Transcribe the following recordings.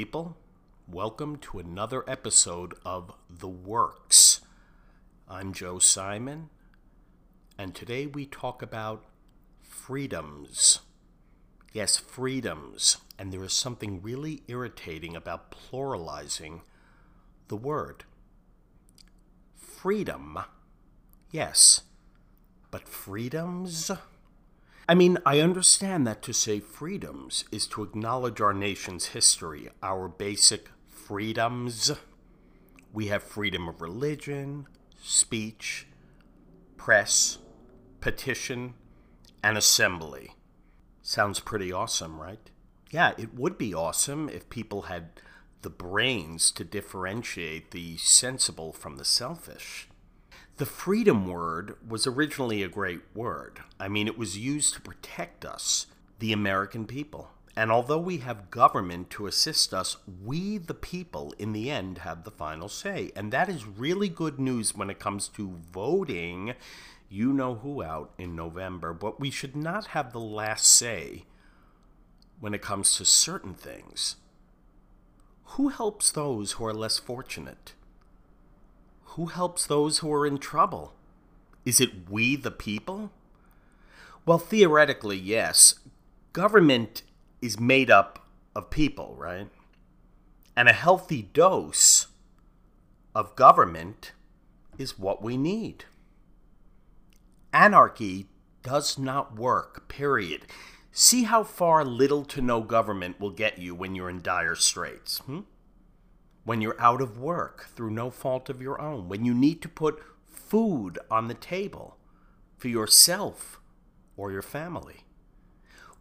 people. Welcome to another episode of The Works. I'm Joe Simon, and today we talk about freedoms. Yes, freedoms. And there is something really irritating about pluralizing the word. Freedom. Yes. But freedoms? I mean, I understand that to say freedoms is to acknowledge our nation's history, our basic freedoms. We have freedom of religion, speech, press, petition, and assembly. Sounds pretty awesome, right? Yeah, it would be awesome if people had the brains to differentiate the sensible from the selfish. The freedom word was originally a great word. I mean, it was used to protect us, the American people. And although we have government to assist us, we, the people, in the end, have the final say. And that is really good news when it comes to voting you know who out in November. But we should not have the last say when it comes to certain things. Who helps those who are less fortunate? Who helps those who are in trouble? Is it we the people? Well, theoretically, yes. Government is made up of people, right? And a healthy dose of government is what we need. Anarchy does not work, period. See how far little to no government will get you when you're in dire straits. Hmm? When you're out of work through no fault of your own, when you need to put food on the table for yourself or your family,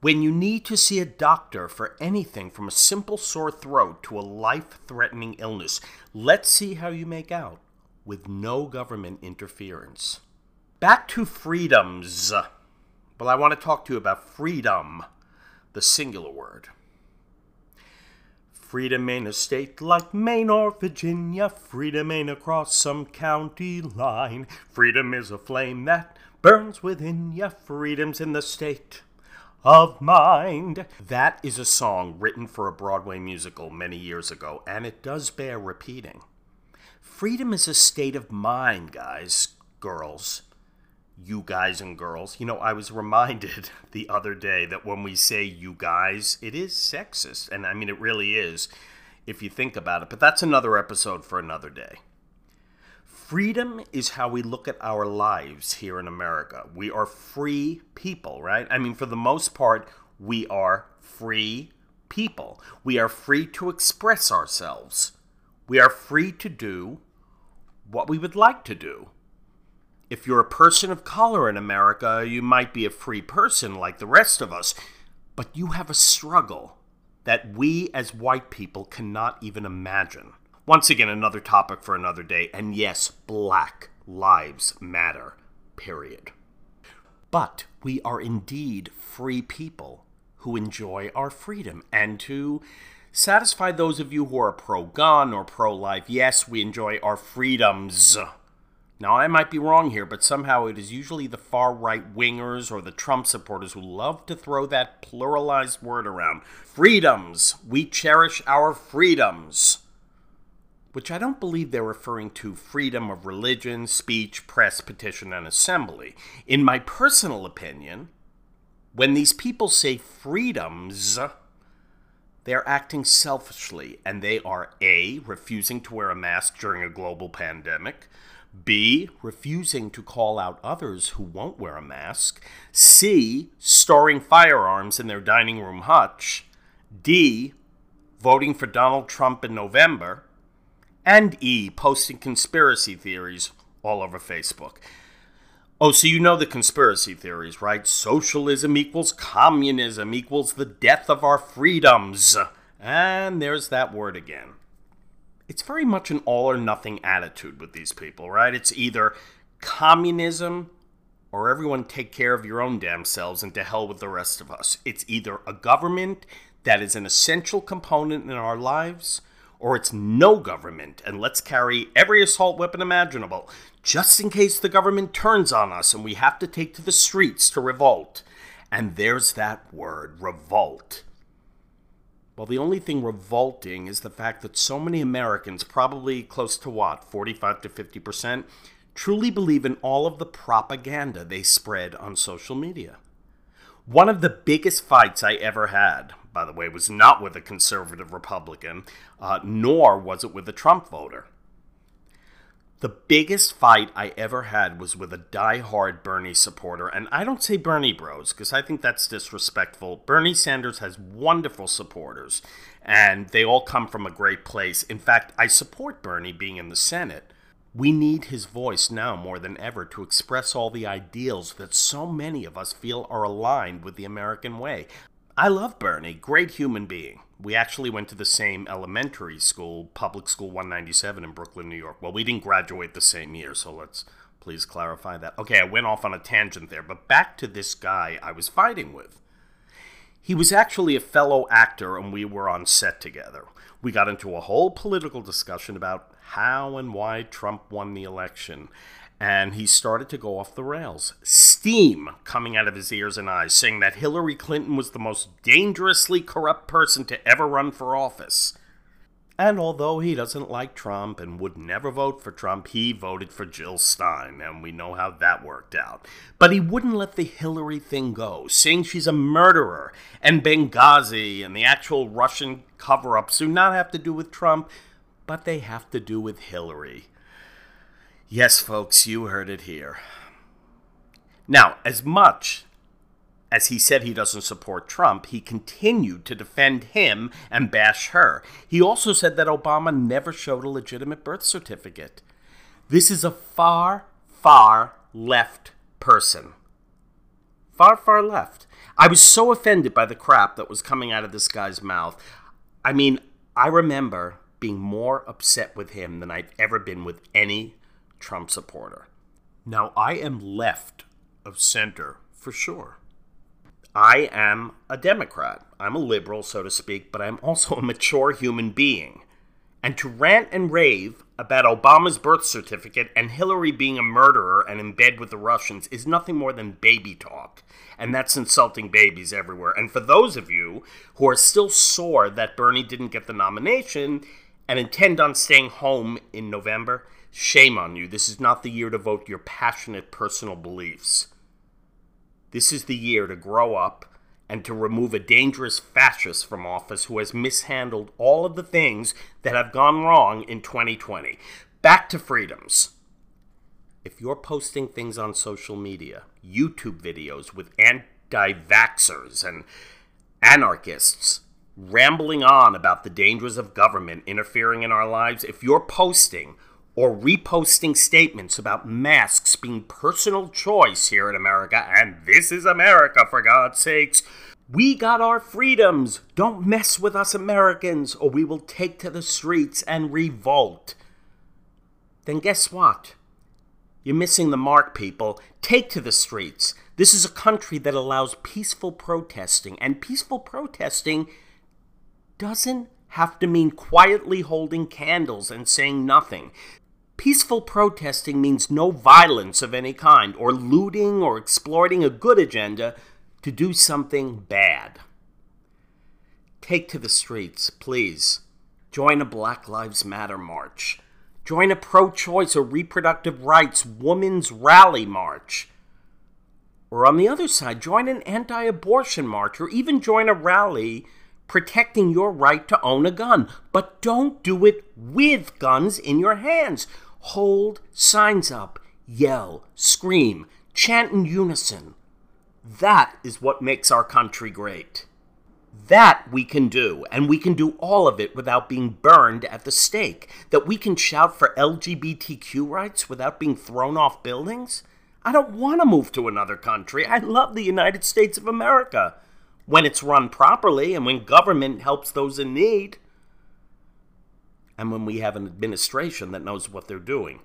when you need to see a doctor for anything from a simple sore throat to a life threatening illness. Let's see how you make out with no government interference. Back to freedoms. Well, I want to talk to you about freedom, the singular word. Freedom ain't a state like Maine or Virginia. Freedom ain't across some county line. Freedom is a flame that burns within ya. Freedom's in the state of mind. That is a song written for a Broadway musical many years ago, and it does bear repeating. Freedom is a state of mind, guys, girls you guys and girls. You know, I was reminded the other day that when we say you guys, it is sexist. And I mean, it really is if you think about it. But that's another episode for another day. Freedom is how we look at our lives here in America. We are free people, right? I mean, for the most part, we are free people. We are free to express ourselves. We are free to do what we would like to do if you're a person of color in America, you might be a free person like the rest of us, but you have a struggle that we as white people cannot even imagine. Once again, another topic for another day, and yes, black lives matter, period. But we are indeed free people who enjoy our freedom, and to satisfy those of you who are pro gun or pro life, yes, we enjoy our freedoms now, I might be wrong here, but somehow it is usually the far right wingers or the Trump supporters who love to throw that pluralized word around. Freedoms! We cherish our freedoms! Which I don't believe they're referring to freedom of religion, speech, press, petition, and assembly. In my personal opinion, when these people say freedoms, they're acting selfishly, and they are A, refusing to wear a mask during a global pandemic B, refusing to call out others who won't wear a mask. C, storing firearms in their dining room hutch. D, voting for Donald Trump in November. And E, posting conspiracy theories all over Facebook. Oh, so you know the conspiracy theories, right? Socialism equals communism equals the death of our freedoms. And there's that word again it's very much an all or nothing attitude with these people, right? It's either communism or everyone take care of your own damn selves and to hell with the rest of us. It's either a government that is an essential component in our lives or it's no government and let's carry every assault weapon imaginable just in case the government turns on us and we have to take to the streets to revolt. And there's that word, revolt. Well, the only thing revolting is the fact that so many Americans, probably close to what, 45 to 50 percent, truly believe in all of the propaganda they spread on social media. One of the biggest fights I ever had, by the way, was not with a conservative Republican, uh, nor was it with a Trump voter. The biggest fight I ever had was with a die-hard Bernie supporter, and I don't say Bernie bros because I think that's disrespectful. Bernie Sanders has wonderful supporters, and they all come from a great place. In fact, I support Bernie being in the Senate. We need his voice now more than ever to express all the ideals that so many of us feel are aligned with the American way. I love Bernie, great human being we actually went to the same elementary school, Public School 197 in Brooklyn, New York. Well, we didn't graduate the same year, so let's please clarify that. Okay, I went off on a tangent there, but back to this guy I was fighting with. He was actually a fellow actor, and we were on set together. We got into a whole political discussion about how and why Trump won the election and he started to go off the rails. Steam coming out of his ears and eyes, saying that Hillary Clinton was the most dangerously corrupt person to ever run for office. And although he doesn't like Trump and would never vote for Trump, he voted for Jill Stein, and we know how that worked out. But he wouldn't let the Hillary thing go, saying she's a murderer, and Benghazi and the actual Russian cover ups do not have to do with Trump, but they have to do with Hillary. Yes, folks, you heard it here. Now, as much as he said he doesn't support Trump, he continued to defend him and bash her. He also said that Obama never showed a legitimate birth certificate. This is a far, far left person. Far, far left. I was so offended by the crap that was coming out of this guy's mouth. I mean, I remember being more upset with him than I've ever been with any Trump supporter. Now, I am left of center for sure. I am a Democrat. I'm a liberal, so to speak, but I'm also a mature human being. And to rant and rave about Obama's birth certificate and Hillary being a murderer and in bed with the Russians is nothing more than baby talk. And that's insulting babies everywhere. And for those of you who are still sore that Bernie didn't get the nomination and intend on staying home in November, Shame on you. This is not the year to vote your passionate personal beliefs. This is the year to grow up and to remove a dangerous fascist from office who has mishandled all of the things that have gone wrong in 2020. Back to freedoms. If you're posting things on social media, YouTube videos with anti vaxxers and anarchists, rambling on about the dangers of government interfering in our lives, if you're posting or reposting statements about masks being personal choice here in America, and this is America for God's sakes. We got our freedoms. Don't mess with us Americans, or we will take to the streets and revolt. Then guess what? You're missing the mark, people. Take to the streets. This is a country that allows peaceful protesting, and peaceful protesting doesn't have to mean quietly holding candles and saying nothing. Peaceful protesting means no violence of any kind, or looting or exploiting a good agenda to do something bad. Take to the streets, please. Join a Black Lives Matter march. Join a pro choice or reproductive rights women's rally march. Or on the other side, join an anti abortion march or even join a rally protecting your right to own a gun. But don't do it with guns in your hands hold signs up, yell, scream, chant in unison. That is what makes our country great. That we can do, and we can do all of it without being burned at the stake. That we can shout for LGBTQ rights without being thrown off buildings. I don't want to move to another country. I love the United States of America. When it's run properly and when government helps those in need and when we have an administration that knows what they're doing.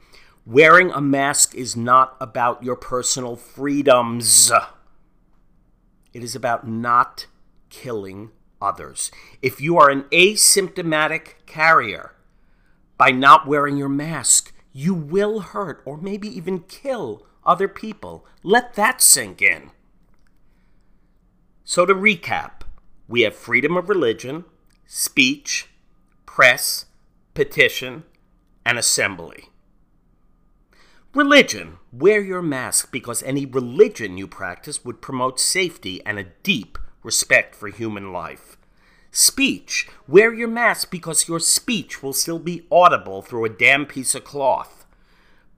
Wearing a mask is not about your personal freedoms. It is about not killing others. If you are an asymptomatic carrier, by not wearing your mask, you will hurt or maybe even kill other people. Let that sink in. So, to recap, we have freedom of religion, speech, press, petition, and assembly. Religion. Wear your mask because any religion you practice would promote safety and a deep respect for human life. Speech. Wear your mask because your speech will still be audible through a damn piece of cloth.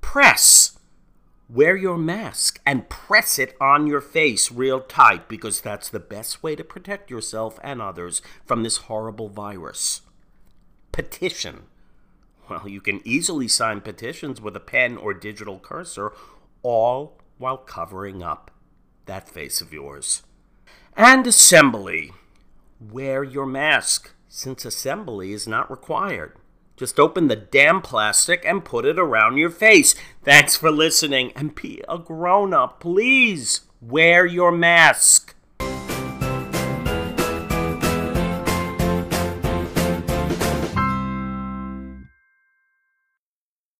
Press. Wear your mask and press it on your face real tight because that's the best way to protect yourself and others from this horrible virus. Petition. Well, you can easily sign petitions with a pen or digital cursor, all while covering up that face of yours. And assembly. Wear your mask, since assembly is not required. Just open the damn plastic and put it around your face. Thanks for listening, and be a grown up, please. Wear your mask.